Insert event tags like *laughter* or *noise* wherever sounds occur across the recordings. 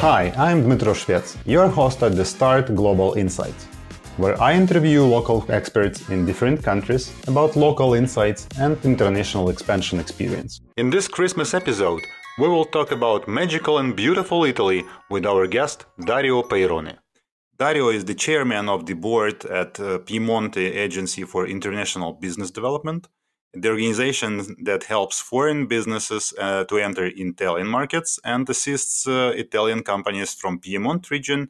Hi, I'm Dmytro Shvets, your host at the Start Global Insights, where I interview local experts in different countries about local insights and international expansion experience. In this Christmas episode, we will talk about magical and beautiful Italy with our guest Dario Peirone. Dario is the chairman of the board at uh, Piemonte Agency for International Business Development, the organization that helps foreign businesses uh, to enter Italian markets and assists uh, Italian companies from Piedmont region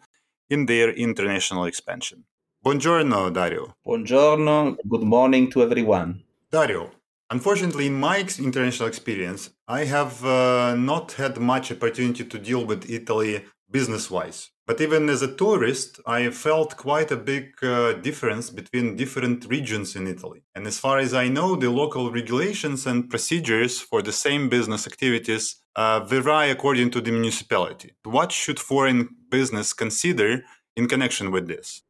in their international expansion. Buongiorno, Dario. Buongiorno. Good morning to everyone. Dario, unfortunately, in my international experience, I have uh, not had much opportunity to deal with Italy business wise. But even as a tourist, I felt quite a big uh, difference between different regions in Italy. And as far as I know, the local regulations and procedures for the same business activities uh, vary according to the municipality. What should foreign business consider in connection with this?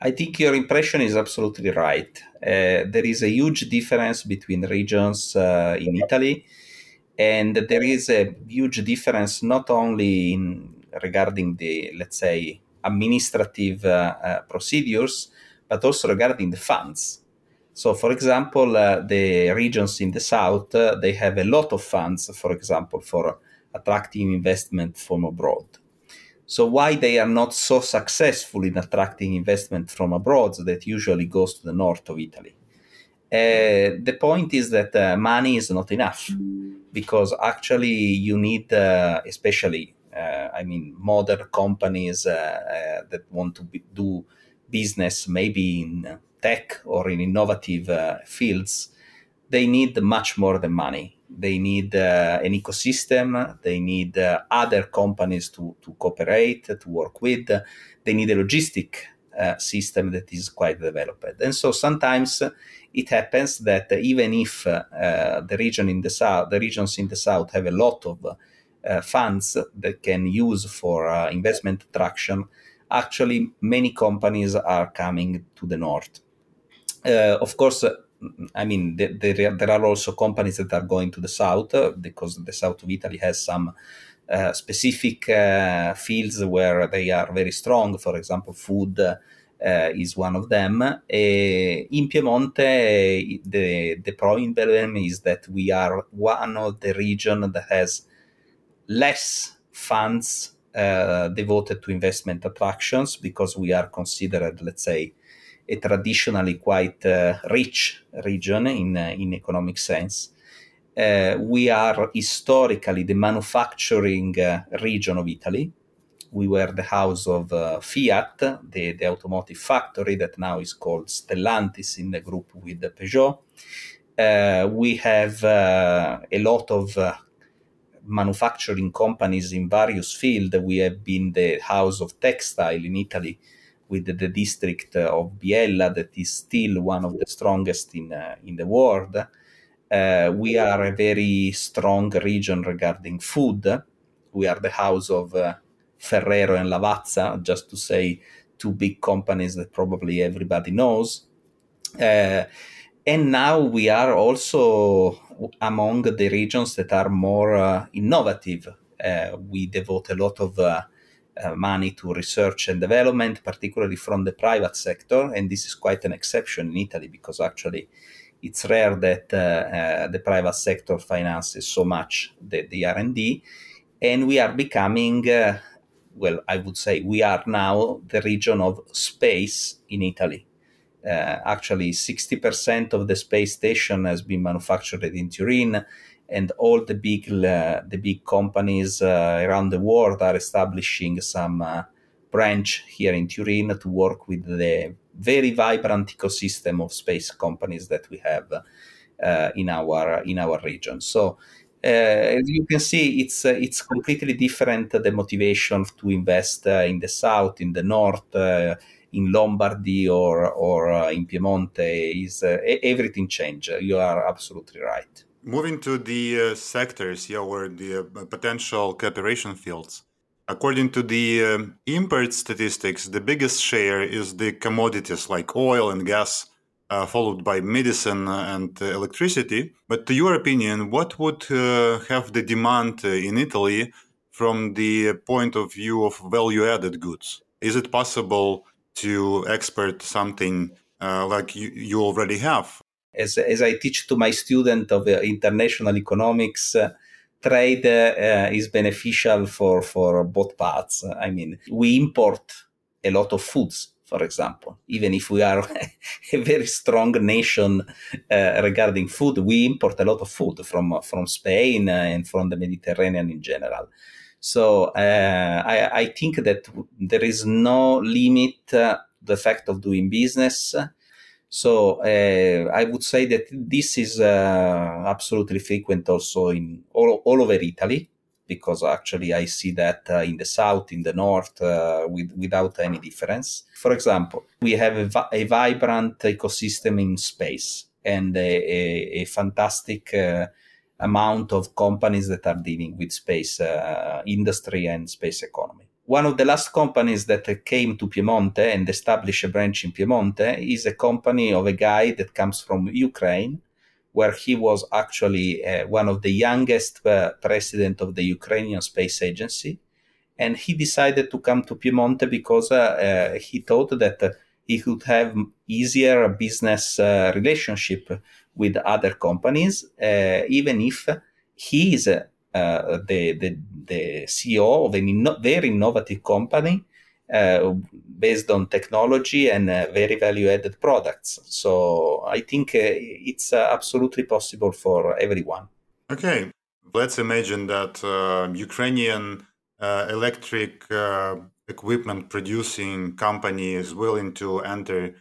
I think your impression is absolutely right. Uh, there is a huge difference between regions uh, in Italy, and there is a huge difference not only in regarding the, let's say, administrative uh, uh, procedures, but also regarding the funds. So, for example, uh, the regions in the south, they have a lot of funds, for example, for attracting investment from abroad. So why they are not so successful in attracting investment from abroad that usually goes to the north of Italy? Uh, the point is that uh, money is not enough because actually you need, uh, especially I mean, modern companies uh, uh, that want to be, do business maybe in tech or in innovative fields, they need much more than money. They need an ecosystem. They need other companies to, to cooperate, to work with. They need a logistic uh, system that is quite developed. And so sometimes it happens that even if uh, the region in the south, the regions in the south have a lot of uh, funds that can use for uh, investment attraction, actually many companies are coming to the north. Uh, of course, I mean, there, there are also companies that are going to the south because the south of Italy has some uh, specific uh, fields where they are very strong. For example, food uh, is one of them. in Piemonte, the, the problem is that we are one of the region that has less funds uh, devoted to investment attractions because we are considered, let's say, a traditionally quite uh, rich region in, uh, in economic sense. Uh, we are historically the manufacturing uh, region of Italy. We were the house of uh, Fiat, the, the automotive factory that now is called Stellantis in the group with Peugeot. we have a lot of manufacturing companies in various fields. We have been the house of textile in Italy with the, the district of Biella that is still one of the strongest in, uh, in the world. Uh, we are a very strong region regarding food. We are the house of uh, Ferrero and Lavazza, just to say two big companies that probably everybody knows. Uh, and now we are also among the regions that are more uh, innovative. Uh, we devote a lot of uh, uh, money to research and development, particularly from the private sector, and this is quite an exception in Italy because actually it's rare that uh, uh, the private sector finances so much the, the R&D, and we are becoming well, I would say we are now the region of space in Italy. Uh, actually, 60% of the space station has been manufactured in Turin, and all the big uh, the big companies uh, around the world are establishing some branch here in Turin to work with the very vibrant ecosystem of space companies that we have uh, in our in our region. So. Uh, as you can see, it's uh, it's completely different the motivation to invest in the south, in the north, in Lombardy or or uh, in Piemonte is uh, everything changed. You are absolutely right. Moving to the uh, sectors, yeah, or the potential cooperation fields. According to the uh, import statistics, the biggest share is the commodities like oil and gas, uh, followed by medicine and uh, electricity. But to your opinion, what would have the demand in Italy from the point of view of value added goods? Is it possible to export something uh, like you, you already have? As, as I teach to my student of uh, international economics, uh, trade uh, is beneficial for, for both parts. I mean, we import a lot of foods for example. Even if we are *laughs* a very strong nation uh, regarding food, we import a lot of food from from Spain and from the Mediterranean in general. So uh, I, I, think that there is no limit uh, the fact of doing business. So uh, I would say that this is uh, absolutely frequent also in all, all over Italy because actually I see that uh, in the south, in the north, uh, with, without any difference. For example, we have a, a vibrant ecosystem in space and a, a, a fantastic amount of companies that are dealing with space uh, industry and space economy. One of the last companies that came to Piemonte and established a branch in Piemonte is a company of a guy that comes from Ukraine, where he was actually uh, one of the youngest uh, president of the Ukrainian Space Agency. And he decided to come to Piemonte because uh, uh he thought that he could have easier business uh, relationship with other companies, uh, even if he is uh, the, the, the CEO of a inno- very innovative company uh, based on technology and uh, very value added products. So I think uh, it's uh, absolutely possible for everyone. Okay, let's imagine that Ukrainian electric equipment producing company is willing to enter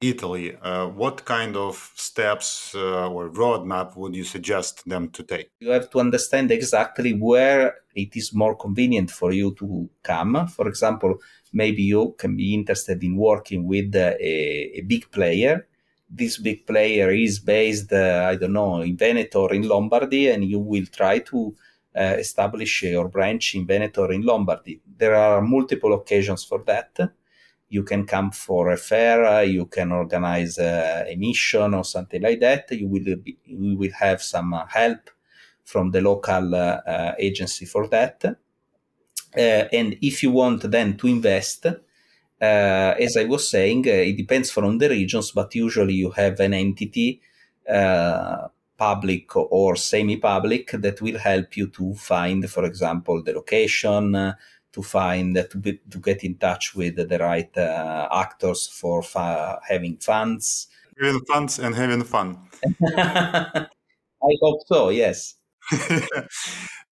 Italy, uh, what kind of steps uh, or roadmap would you suggest them to take? You have to understand exactly where it is more convenient for you to come. For example, maybe you can be interested in working with uh, a, a big player. This big player is based, uh, I don't know, in Veneto or in Lombardy, and you will try to uh, establish your branch in Veneto or in Lombardy. There are multiple occasions for that you can come for a fair, uh, you can organize a mission or something like that. You will be, we will have some uh, help from the local uh, agency for that. and if you want then to invest, as I was saying, it depends from the regions, but usually you have an entity public or semi-public that will help you to find, for example, the location, uh, to find to, be, to get in touch with the right uh, actors for fa- having funds. Having funds and having fun. *laughs* I hope so yes. *laughs*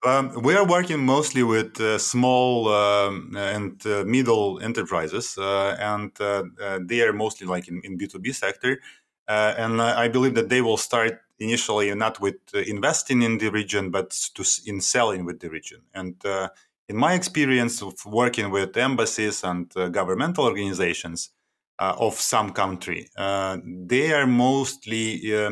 Um, we are working mostly with uh, small um, and uh, middle enterprises uh, and uh, uh, they are mostly like in, in b2b sector and i believe that they will start initially not with investing in the region but to in selling with the region. And in my experience of working with embassies and uh, governmental organizations uh, of some country, uh, they are mostly uh,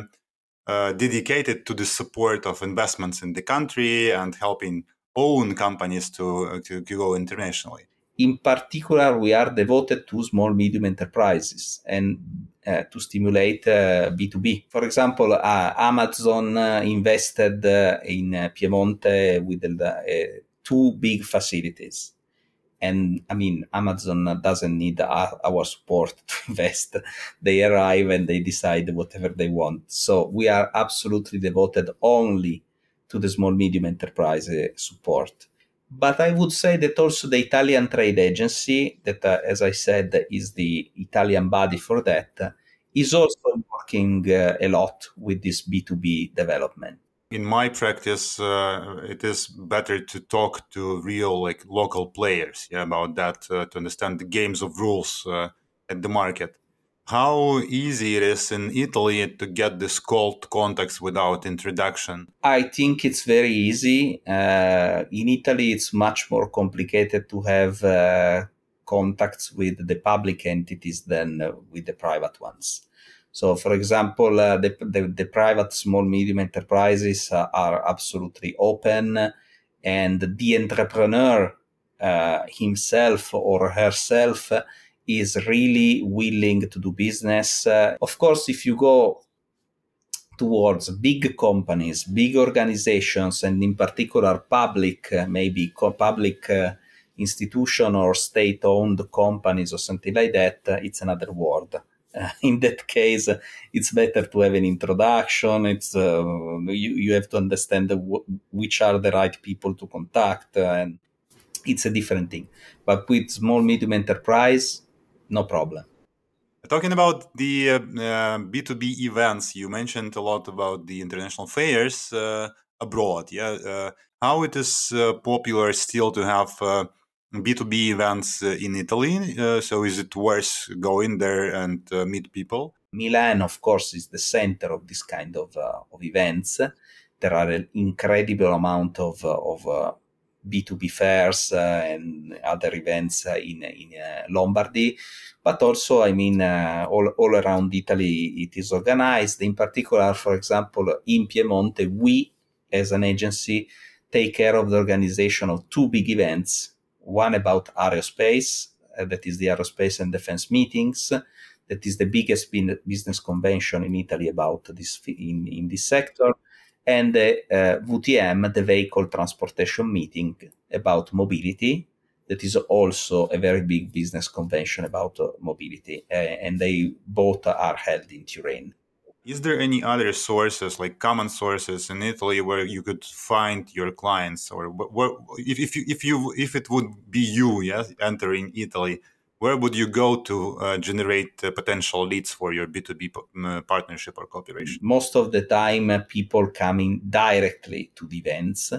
uh, dedicated to the support of investments in the country and helping own companies to, uh, to, to go internationally. In particular, we are devoted to small medium enterprises and to stimulate uh, B2B. For example, Amazon invested in Piemonte with the two big facilities. And I mean, Amazon doesn't need our, support *laughs* to invest. They arrive and they decide whatever they want. So we are absolutely devoted only to the small medium enterprise support. But I would say that also the Italian trade agency, that uh, as I said is the Italian body for that, is also working uh, a lot with this B2B development in my practice, uh, it is better to talk to real like local players yeah, about that uh, to understand the games of rules uh, at the market. How easy it is in Italy to get this cold contacts without introduction? I think it's very easy. Uh, in Italy, it's much more complicated to have uh, contacts with the public entities than uh, with the private ones. So, for example, uh, the, the, the, private small medium enterprises uh, are absolutely open, and the entrepreneur uh, himself or herself is really willing to do business. Of course, if you go towards big companies, big organizations, and in particular public, maybe public uh, institution or state-owned companies or something like that, uh, it's another world. Uh, *laughs* in that case, it's better to have an introduction. It's uh, you, you have to understand w- which are the right people to contact, and it's a different thing. But with small medium enterprise, no problem. Talking about the uh, B2B events, you mentioned a lot about the international fairs uh, abroad. Yeah, uh, how it is uh, popular still to have B2B events uh, in Italy. Uh, so is it worth going there and uh, meet people? Milan, of course, is the center of this kind of, of events. There are an incredible amount of, of B2B fairs uh, and other events uh, in, in uh, Lombardy. But also, I mean, all, all around Italy, it is organized. In particular, for example, in Piemonte, we as an agency take care of the organization of two big events. One about aerospace, uh, that is the aerospace and defense meetings. That is the biggest business convention in Italy about this in, in this sector and the uh, VTM, the Vehicle Transportation Meeting about mobility. That is also a very big business convention about uh, mobility, and they both are held in Turin. Is there any other sources, like common sources in Italy, where you could find your clients, or if, if you, if you if it would be you, yes, entering Italy, where would you go to uh, generate uh, potential leads for your B2B uh, partnership or cooperation? Most of the time, uh, people coming directly to the events.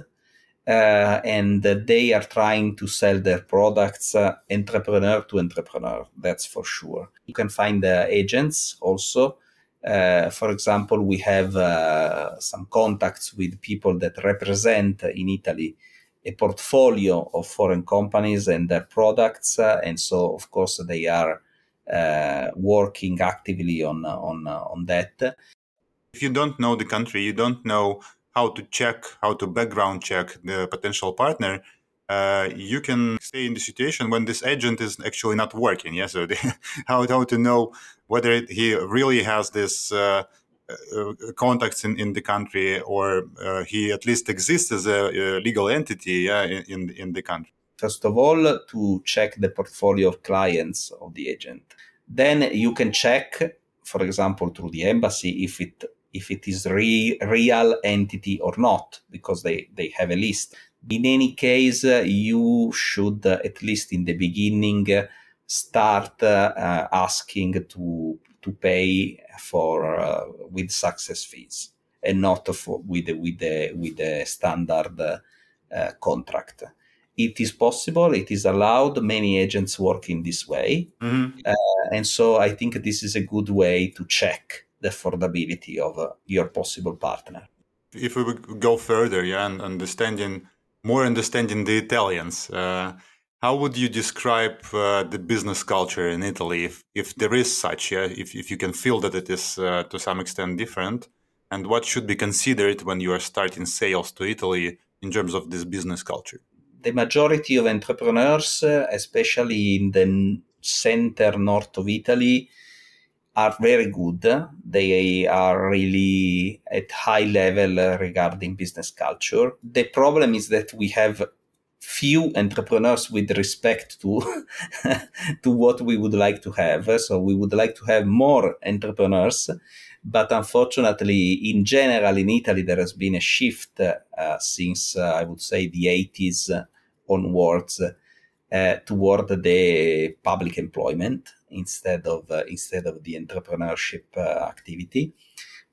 Uh, and they are trying to sell their products uh, entrepreneur to entrepreneur. That's for sure. You can find agents also. Uh, for example, we have uh, some contacts with people that represent uh, in Italy a portfolio of foreign companies and their products, uh, and so of course they are uh, working actively on on on that. If you don't know the country, you don't know how to check, how to background check the potential partner. Uh, you can stay in the situation when this agent is actually not working. Yeah, so *laughs* how how to know whether he really has this uh, uh, contacts in, in the country or uh, he at least exists as a, a legal entity yeah, in, in the country? First of all, to check the portfolio of clients of the agent. Then you can check, for example, through the embassy if it if it is re- real entity or not, because they, they have a list. In any case, uh, you should, uh, at least in the beginning, uh, start uh, asking to to pay for uh, with success fees and not for, with with the with the standard uh, contract. It is possible. It is allowed. Many agents work in this way, mm-hmm. Uh, and so I think this is a good way to check the affordability of uh, your possible partner. If we would go further, yeah, and understanding more understanding the Italians uh, how would you describe uh, the business culture in Italy, if, if there is such, yeah? if, if you can feel that it is uh, to some extent different? And what should be considered when you are starting sales to Italy in terms of this business culture? The majority of entrepreneurs, especially in the center north of Italy, are very good. They are really at high level regarding business culture. The problem is that we have few entrepreneurs with respect to *laughs* to what we would like to have so we would like to have more entrepreneurs but unfortunately in general in italy there has been a shift uh, since uh, i would say the 80s onwards uh, toward the public employment instead of uh, instead of the entrepreneurship uh, activity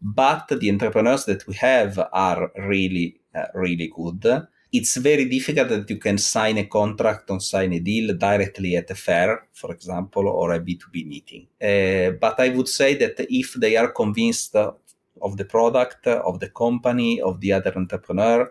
but the entrepreneurs that we have are really uh, really good it's very difficult that you can sign a contract or sign a deal directly at a fair, for example, or a B2B meeting. Uh, but I would say that if they are convinced of the product, of the company, of the other entrepreneur,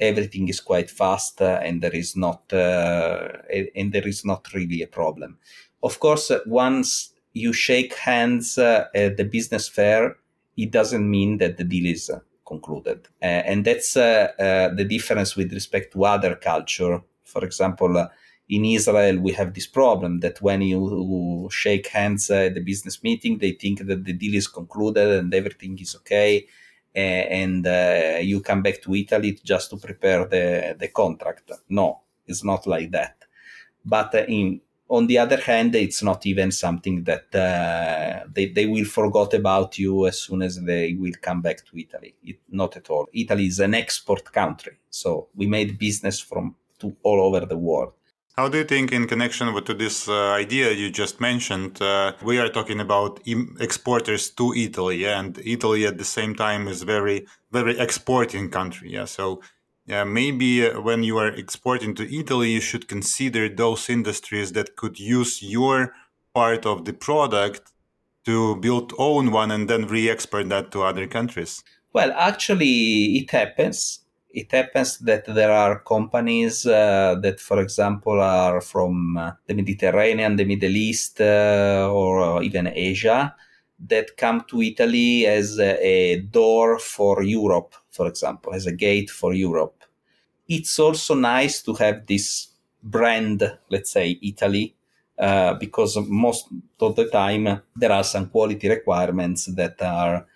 everything is quite fast uh, and there is not uh, and there is not really a problem. Of course, once you shake hands uh, at the business fair, it doesn't mean that the deal is concluded. Uh, and that's uh, uh, the difference with respect to other culture. For example, in Israel, we have this problem that when you shake hands at the business meeting, they think that the deal is concluded and everything is okay. And uh, you come back to Italy just to prepare the, the contract. No, it's not like that. But uh, in, on the other hand, it's not even something that uh, they, they will forget about you as soon as they will come back to Italy. It, not at all. Italy is an export country. So we made business from to all over the world. How do you think, in connection with to this uh, idea you just mentioned, uh, we are talking about Im- exporters to Italy, and Italy at the same time is very, very exporting country. Yeah, so yeah, maybe uh, when you are exporting to Italy, you should consider those industries that could use your part of the product to build own one and then re-export that to other countries. Well, actually, it happens it happens that there are companies uh, that, for example, are from uh, the Mediterranean, the Middle East, uh, or even Asia that come to Italy as a, door for Europe, for example, as a gate for Europe. It's also nice to have this brand, let's say Italy, uh, because most of the time there are some quality requirements that are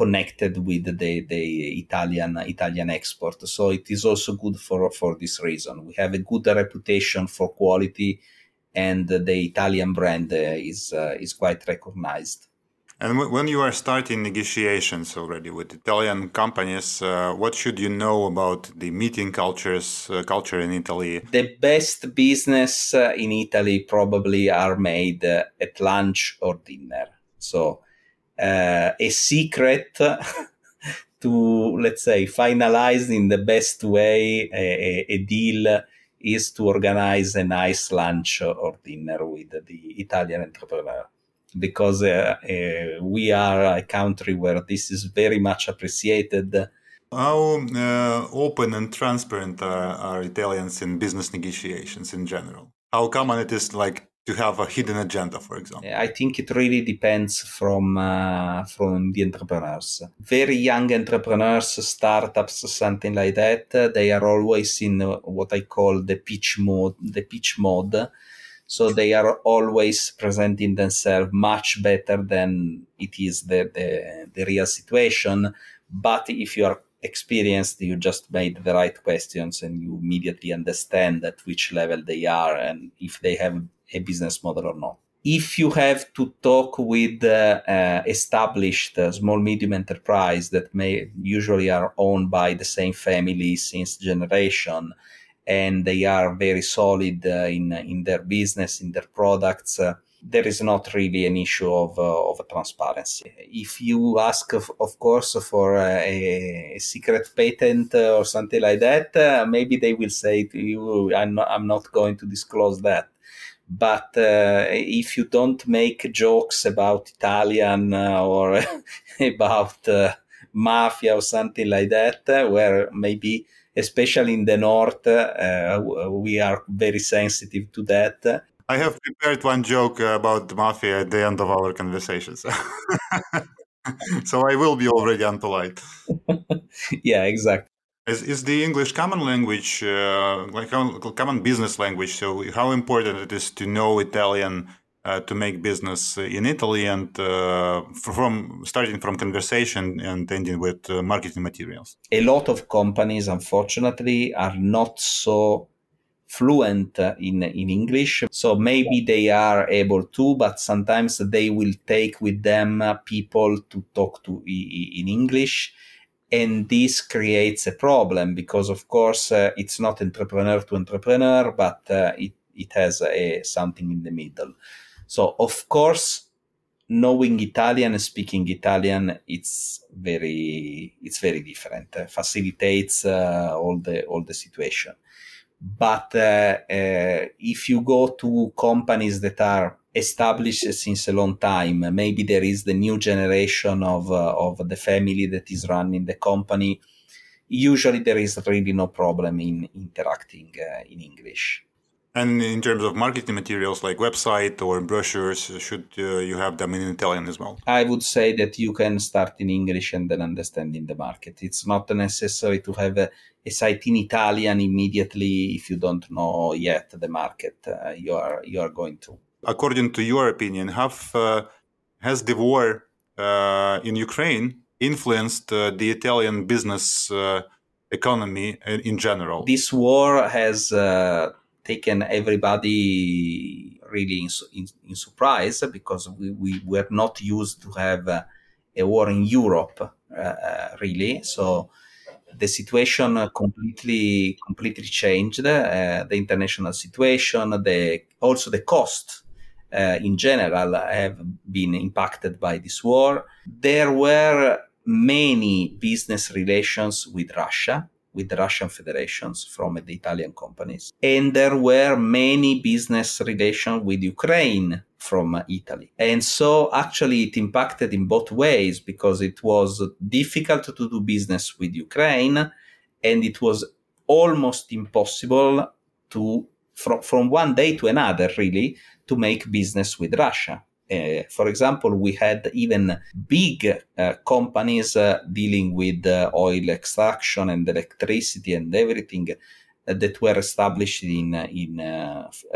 connected with the, the Italian Italian export. So it is also good for, for this reason. We have a good reputation for quality, and the Italian brand is uh, is quite recognized. And when you are starting negotiations already with Italian companies, uh, what should you know about the meeting cultures, uh, culture in Italy? The best business uh, in Italy probably are made uh, at lunch or dinner. So uh, a secret *laughs* to let's say finalize in the best way a, a, deal is to organize a nice lunch or dinner with the Italian entrepreneur because uh, uh, we are a country where this is very much appreciated. How uh, open and transparent are, are Italians in business negotiations in general? How common it is like to have a hidden agenda, for example? I think it really depends from uh, from the entrepreneurs. Very young entrepreneurs, startups, something like that. They are always in what I call the pitch mode. The pitch mode. So they are always presenting themselves much better than it is the, the, the real situation. But if you are experienced, you just made the right questions and you immediately understand at which level they are and if they have a business model or not. If you have to talk with uh, uh, established small medium enterprise that may usually are owned by the same family since generation, and they are very solid uh, in in their business, in their products, uh, there is not really an issue of, uh, of transparency. If you ask, of, of course, for a, a, secret patent or something like that, uh, maybe they will say to you, I'm not, I'm not going to disclose that. But uh, if you don't make jokes about Italian uh, or *laughs* about uh, mafia or something like that, uh, where maybe, especially in the north, uh, we are very sensitive to that. I have prepared one joke about the mafia at the end of our conversation. So, *laughs* so I will be already unpolite. *laughs* yeah, exactly. Is, is the English common language, uh, like common business language? So, how important it is to know Italian uh, to make business in Italy, and uh, from starting from conversation and ending with uh, marketing materials? A lot of companies, unfortunately, are not so fluent in in English. So maybe they are able to, but sometimes they will take with them people to talk to in English and this creates a problem because of course uh, it's not entrepreneur to entrepreneur but uh, it, it has a, something in the middle. So of course knowing italian and speaking italian it's very it's very different. Uh, facilitates all the all the situation. But uh, uh, if you go to companies that are established since a long time. Maybe there is the new generation of uh, of the family that is running the company. Usually, there is really no problem in interacting uh, in English. And in terms of marketing materials like website or brochures, should uh, you have them in Italian as well? I would say that you can start in English and then understand in the market. It's not necessary to have a, a site in Italian immediately if you don't know yet the market uh, you are you are going to. According to your opinion, have uh, has the war uh, in Ukraine influenced uh, the Italian business uh, economy in general? This war has taken everybody really in, in, in surprise because we, we were not used to have uh, a war in Europe, uh, uh really. So the situation completely completely changed. Uh, the international situation, the also the cost uh, in general have been impacted by this war. There were many business relations with Russia with the Russian federations from the Italian companies. And there were many business relations with Ukraine from Italy. And so actually it impacted in both ways because it was difficult to do business with Ukraine and it was almost impossible to from, from one day to another really to make business with Russia. Uh, for example, we had even big uh, companies uh, dealing with uh, oil extraction and electricity and everything uh, that were established in uh, in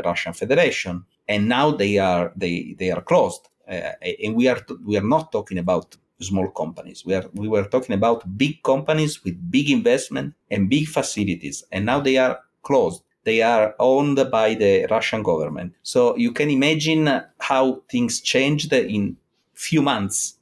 Russian Federation, and now they are they they are closed. and we are t- we are not talking about small companies. We are we were talking about big companies with big investment and big facilities, and now they are closed they are owned by the Russian government. So you can imagine how things changed in few months.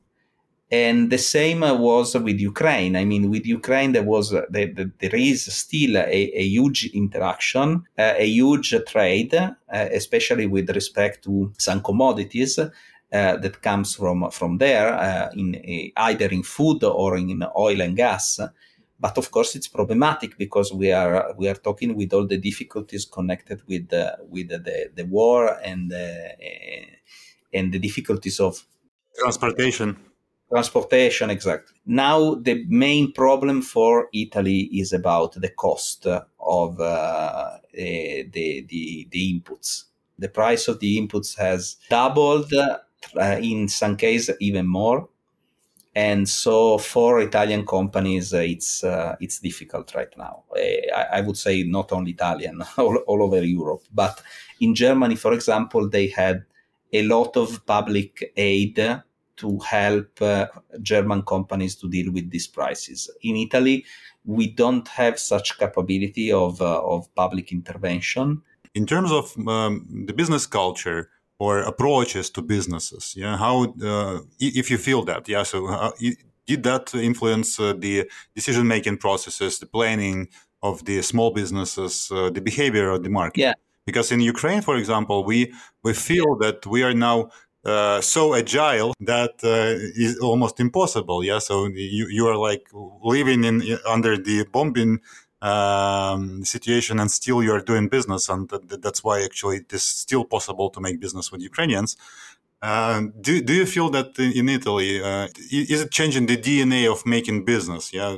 And the same was with Ukraine. I mean, with Ukraine, there was there, there is still a, a huge interaction, uh, a huge trade, uh, especially with respect to some commodities. Uh, that comes from from there, uh, in either in food or in oil and gas, but of course, it's problematic because we are we are talking with all the difficulties connected with the, with the, the war and the, uh, and the difficulties of transportation. Transportation, exactly. Now, the main problem for Italy is about the cost of uh, the, the, the inputs. The price of the inputs has doubled, uh, in some cases, even more and so for Italian companies, uh, it's uh, it's difficult right now. Uh, I, I, would say not only Italian, *laughs* all, all over Europe, but in Germany, for example, they had a lot of public aid to help uh, German companies to deal with these prices. In Italy, we don't have such capability of uh, of public intervention. In terms of um, the business culture, or approaches to businesses yeah? How uh, if you feel that yeah? So uh, did that influence uh, the decision making processes the planning of the small businesses uh, the behavior of the market? Yeah. Because in ukraine for example we we feel that we are now uh, so agile that uh, is almost impossible yeah? So you, you are like living in under the bombing um, situation and still you're doing business and th- that's why actually it is still possible to make business with ukrainians uh, do, do you feel that in Italy, uh, is it changing the DNA of making business, yeah,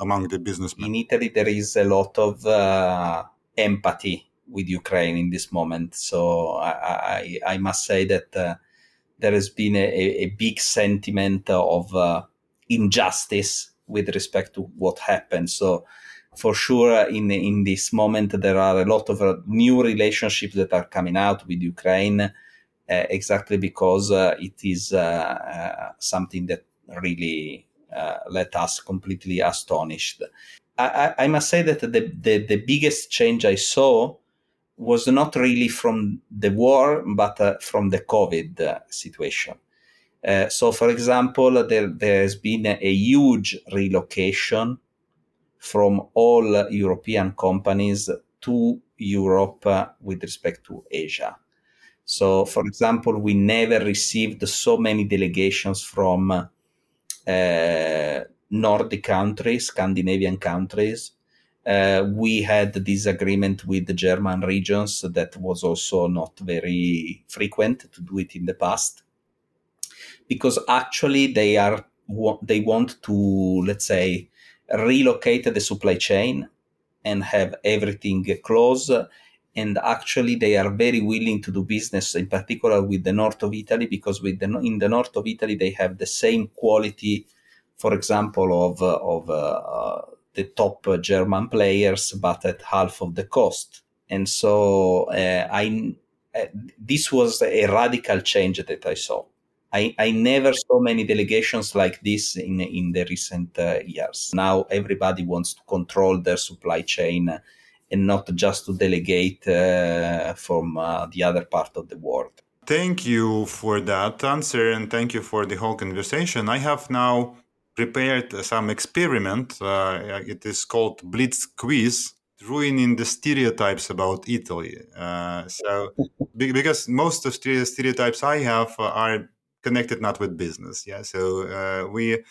among the businessmen? In Italy, there is a lot of uh, empathy with Ukraine in this moment. So I, I, I must say that uh, there has been a, a, big sentiment of uh, injustice with respect to what happened. So for sure in in this moment there are a lot of uh, new relationships that are coming out with Ukraine uh, exactly because uh, it is uh, uh, something that really uh, let us completely astonished. I, I, must say that the, the, the biggest change I saw was not really from the war, but from the COVID situation. so, for example, there, there has been a, a huge relocation from all European companies to Europe uh, with respect to Asia. So, for example, we never received so many delegations from uh, Nordic countries, Scandinavian countries. Uh, we had this agreement with the German regions that was also not very frequent to do it in the past because actually they are they want to let's say relocate the supply chain and have everything close and actually they are very willing to do business, in particular with the north of Italy, because with the, in the north of Italy they have the same quality, for example, of of uh, uh, the top German players, but at half of the cost. And so uh, I uh, this was a radical change that I saw. I, I never saw many delegations like this in in the recent uh, years. Now everybody wants to control their supply chain and not just to delegate uh, from uh, the other part of the world. Thank you for that answer and thank you for the whole conversation. I have now prepared some experiment. Uh, it is called Blitz Quiz ruining the stereotypes about Italy. Uh, so, because most of the stereotypes I have are connected not with business. Yeah, so uh, we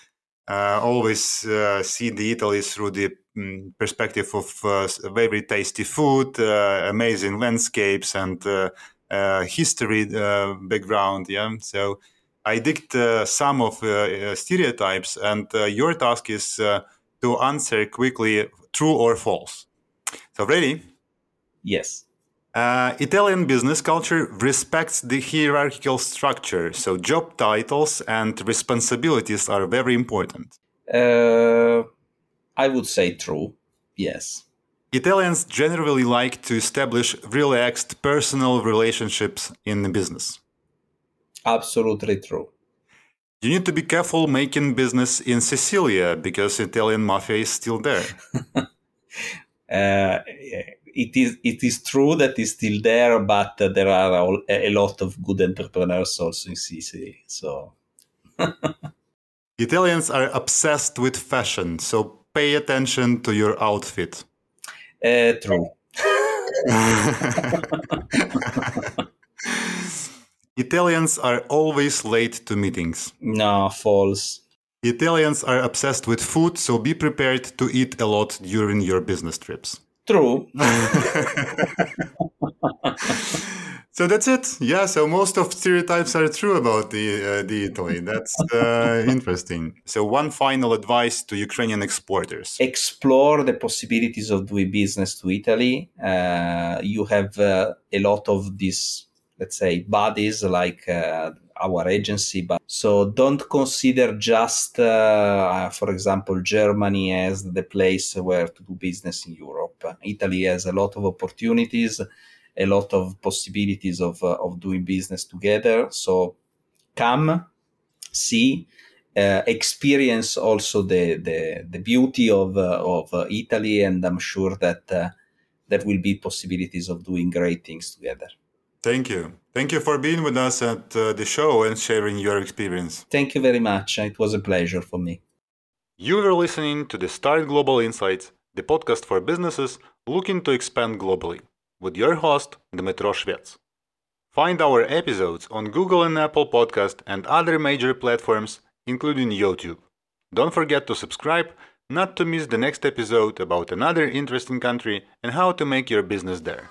uh, always uh, see the Italy through the um, perspective of uh, very tasty food, uh, amazing landscapes, and uh, history background. Yeah, so. I digged some of stereotypes, and your task is to answer quickly true or false. So, ready? Yes. Uh, Italian business culture respects the hierarchical structure, so job titles and responsibilities are very important. Uh, I would say true, yes. Italians generally like to establish relaxed personal relationships in the business. Absolutely true. You need to be careful making business in Sicilia because Italian mafia is still there. *laughs* uh, it is it is true that it's still there, but there are all, a lot of good entrepreneurs also in Sicily. So *laughs* Italians are obsessed with fashion, so pay attention to your outfit. Uh, true. *laughs* Italians are always late to meetings. No, false. Italians are obsessed with food, so be prepared to eat a lot during your business trips. True. *laughs* so that's it. Yeah. So most of stereotypes are true about the uh, the Italy. That's uh, *laughs* interesting. So one final advice to Ukrainian exporters: explore the possibilities of doing business to Italy. Uh, you have uh, a lot of these, let's say, bodies like uh, our agency. But so don't consider just, uh, for example, Germany as the place where to do business in Europe. Italy has a lot of opportunities, a lot of possibilities of uh, of doing business together. So come, see. Uh, experience also the, the, the beauty of, uh, of uh, Italy, and I'm sure that uh, there will be possibilities of doing great things together. Thank you. Thank you for being with us at uh, the show and sharing your experience. Thank you very much. It was a pleasure for me. You were listening to the Start Global Insights, the podcast for businesses looking to expand globally, with your host, Dmytro Shvets. Find our episodes on Google and Apple Podcast and other major platforms, including YouTube. Don't forget to subscribe not to miss the next episode about another interesting country and how to make your business there.